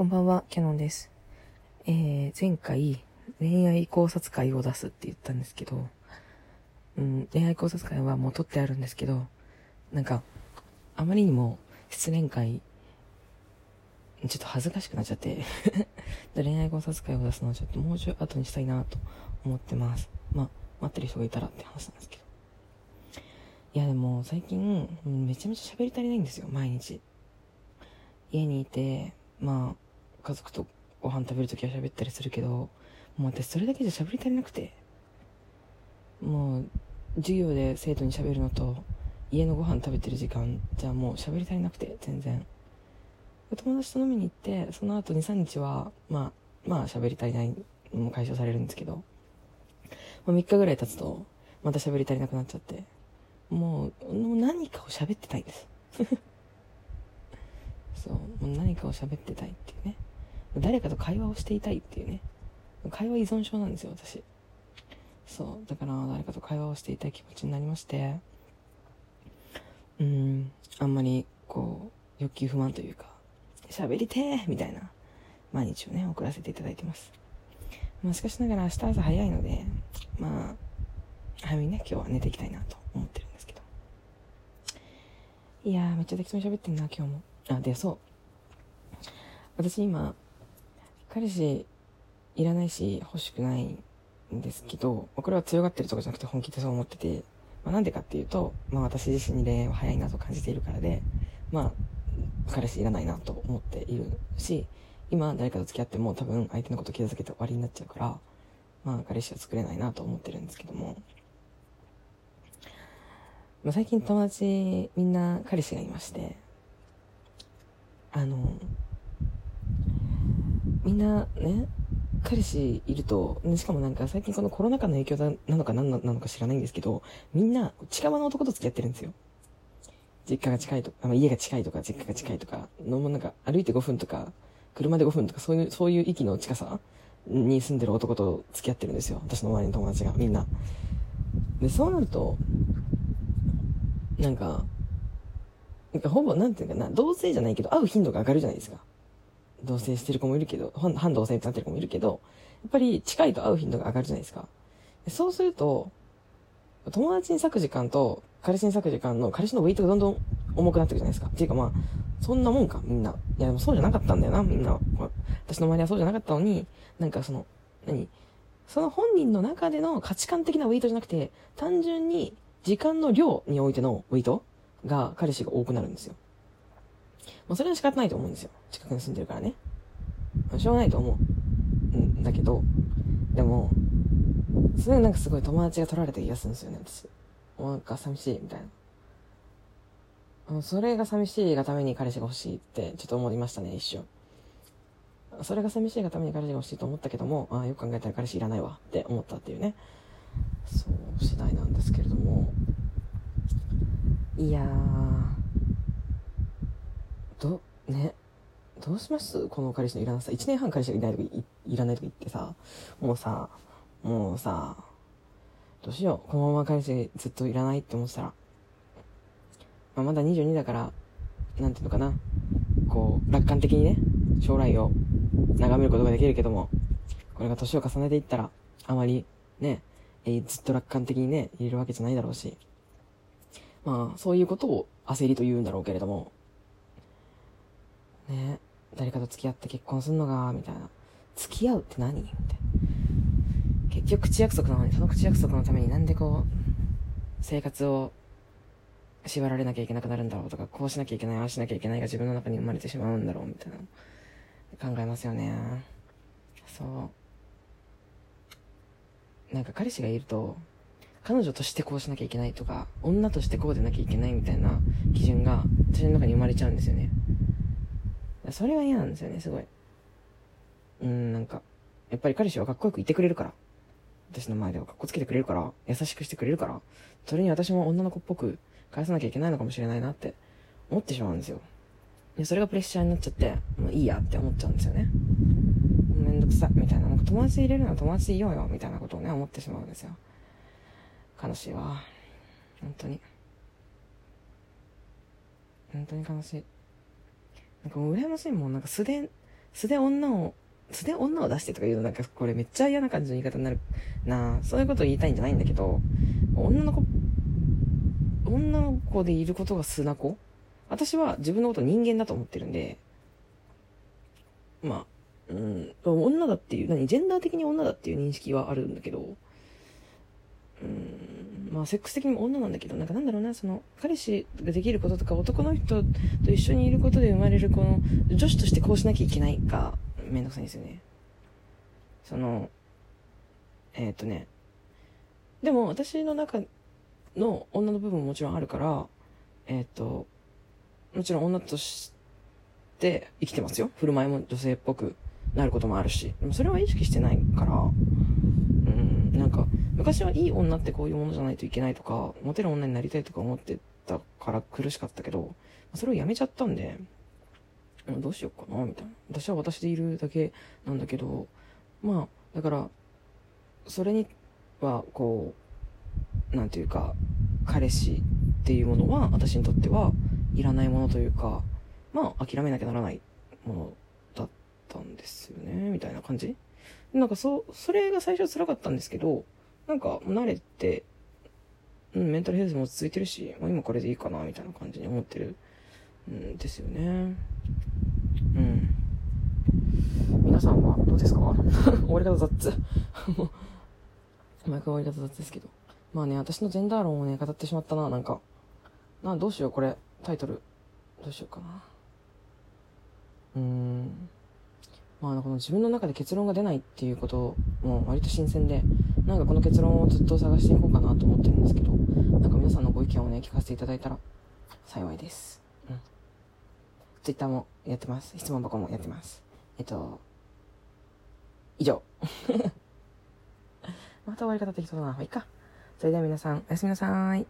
こんばんは、キャノンです。えー、前回、恋愛考察会を出すって言ったんですけど、うん、恋愛考察会はもう撮ってあるんですけど、なんか、あまりにも失恋会、ちょっと恥ずかしくなっちゃって、恋愛考察会を出すのはちょっともうちょい後にしたいなと思ってます。まあ、待ってる人がいたらって話なんですけど。いやでも最近、めちゃめちゃ喋り足りないんですよ、毎日。家にいて、まあ、家族とご飯食べるときは喋ったりするけど、もう私それだけじゃ喋り足りなくて。もう、授業で生徒に喋るのと、家のご飯食べてる時間じゃもう喋り足りなくて、全然。友達と飲みに行って、その後2、3日は、まあ、まあ喋り足りないのも解消されるんですけど、もう3日ぐらい経つと、また喋り足りなくなっちゃって、もう、もう何かを喋ってたいんです。そう、もう何かを喋ってたいっていうね。誰かと会話をしていたいっていうね。会話依存症なんですよ、私。そう、だから誰かと会話をしていたい気持ちになりまして、うん、あんまり、こう、欲求不満というか、喋りてーみたいな、毎日をね、送らせていただいてます。まあ、しかしながら明日朝早いので、まあ、早めにね、今日は寝ていきたいなと思ってるんですけど。いやー、めっちゃ適当に喋ってんな、今日も。あ、で、そう。私今、彼氏いらないし欲しくないんですけど、これは強がってるとかじゃなくて本気でそう思ってて、まあ、なんでかっていうと、まあ私自身に恋愛は早いなと感じているからで、まあ、彼氏いらないなと思っているし、今誰かと付き合っても多分相手のこと傷つけて終わりになっちゃうから、まあ彼氏は作れないなと思ってるんですけども、まあ、最近友達みんな彼氏がいまして、あの、みんなね、彼氏いると、ねしかもなんか最近このコロナ禍の影響なのか何なのか知らないんですけど、みんな近場の男と付き合ってるんですよ。実家が近いとか、あ家が近いとか、実家が近いとか、のもなんか歩いて5分とか、車で5分とか、そういう、そういう域の近さに住んでる男と付き合ってるんですよ。私の周りの友達が、みんな。で、そうなると、なんか、なんかほぼ、なんていうかな、同性じゃないけど、会う頻度が上がるじゃないですか。同棲してる子もいるけど、反反同棲ってなってる子もいるけど、やっぱり近いと会う頻度が上がるじゃないですか。そうすると、友達に割く時間と彼氏に割く時間の彼氏のウェイトがどんどん重くなってくるじゃないですか。っていうかまあ、そんなもんか、みんな。いやでもそうじゃなかったんだよな、みんな。私の周りはそうじゃなかったのに、なんかその、何？その本人の中での価値観的なウェイトじゃなくて、単純に時間の量においてのウェイトが彼氏が多くなるんですよ。まあ、それは仕方ないと思うんですよ。近くに住んでるからね。まあしょうがないと思うんだけど、でも、それなんかすごい友達が取られた気がするんですよね、私。なんか寂しい、みたいな。それが寂しいがために彼氏が欲しいってちょっと思いましたね、一瞬。それが寂しいがために彼氏が欲しいと思ったけども、ああ、よく考えたら彼氏いらないわって思ったっていうね。そう、次第なんですけれども。いやー、ど、ね、どうします？この彼氏のいらなさ。1年半彼氏がいないとかいらないとか言ってさ、もうさ、もうさ、どうしよう。このまま彼氏ずっといらないって思ってたら。まあ、まだ22だから、なんていうのかな。こう、楽観的にね、将来を眺めることができるけども、これが年を重ねていったら、あまり、ね、えーずっと楽観的にね、いれるわけじゃないだろうし。まあ、そういうことを焦りと言うんだろうけれども、ね、誰かと付き合って結婚するのが、みたいな。付き合うって何？みたいな。結局口約束なのに、その口約束のためになんでこう、生活を縛られなきゃいけなくなるんだろうとか、こうしなきゃいけない、ああしなきゃいけないが自分の中に生まれてしまうんだろう、みたいな。考えますよね。そう。なんか彼氏がいると、彼女としてこうしなきゃいけないとか、女としてこうでなきゃいけないみたいな基準が私の中に生まれちゃうんですよね。それは嫌なんですよね、すごい。うん、なんか、やっぱり彼氏はかっこよく言ってくれるから。私の前ではかっこつけてくれるから、優しくしてくれるから、それに私も女の子っぽく返さなきゃいけないのかもしれないなって思ってしまうんですよ。で、それがプレッシャーになっちゃって、もういいやって思っちゃうんですよね。めんどくさ、みたいな。なんか友達入れるのは友達いようよ、みたいなことをね、思ってしまうんですよ。悲しいわ。本当に。本当に悲しい。なんかもう羨ましいもん。なんか素で、素で女を、素で女を出してとか言うのなんかこれめっちゃ嫌な感じの言い方になるなそういうことを言いたいんじゃないんだけど、女の子、女の子でいることが素な子？私は自分のこと人間だと思ってるんで、まあ、うん、女だっていう、何、ジェンダー的に女だっていう認識はあるんだけど、まあ、セックス的にも女なんだけど、なんかなんだろうな、その、彼氏ができることとか、男の人と一緒にいることで生まれる、この、女子としてこうしなきゃいけないが、めんどくさいんですよね。その、えー、っとね、でも私の中の女の部分ももちろんあるから、えー、っと、もちろん女として生きてますよ。振る舞いも女性っぽくなることもあるし。でもそれは意識してないから、昔はいい女ってこういうものじゃないといけないとか、モテる女になりたいとか思ってたから苦しかったけど、それをやめちゃったんで、どうしようかな、みたいな。私は私でいるだけなんだけど、まあ、だから、それには、こう、なんていうか、彼氏っていうものは、私にとってはいらないものというか、まあ、諦めなきゃならないものだったんですよね、みたいな感じ。なんかそう、それが最初辛かったんですけど、なんか慣れて、うん、メンタルヘルスも落ち着いてるし、まあ、今これでいいかな、みたいな感じに思ってるうんですよね。うん。皆さんはどうですか？終わり方雑。毎回終わり方雑ですけど。まあね、私のジェンダー論をね、語ってしまったな、なんか。な、どうしよう、これ。タイトル。どうしようかな。うーん。まあ、この自分の中で結論が出ないっていうことも割と新鮮で、なんかこの結論をずっと探していこうかなと思ってるんですけど、なんか皆さんのご意見をね、聞かせていただいたら幸いです。うん。ツイッターもやってます。質問箱もやってます。えっと、以上。また終わり方適当だな。まあ、いいか。それでは皆さん、おやすみなさい。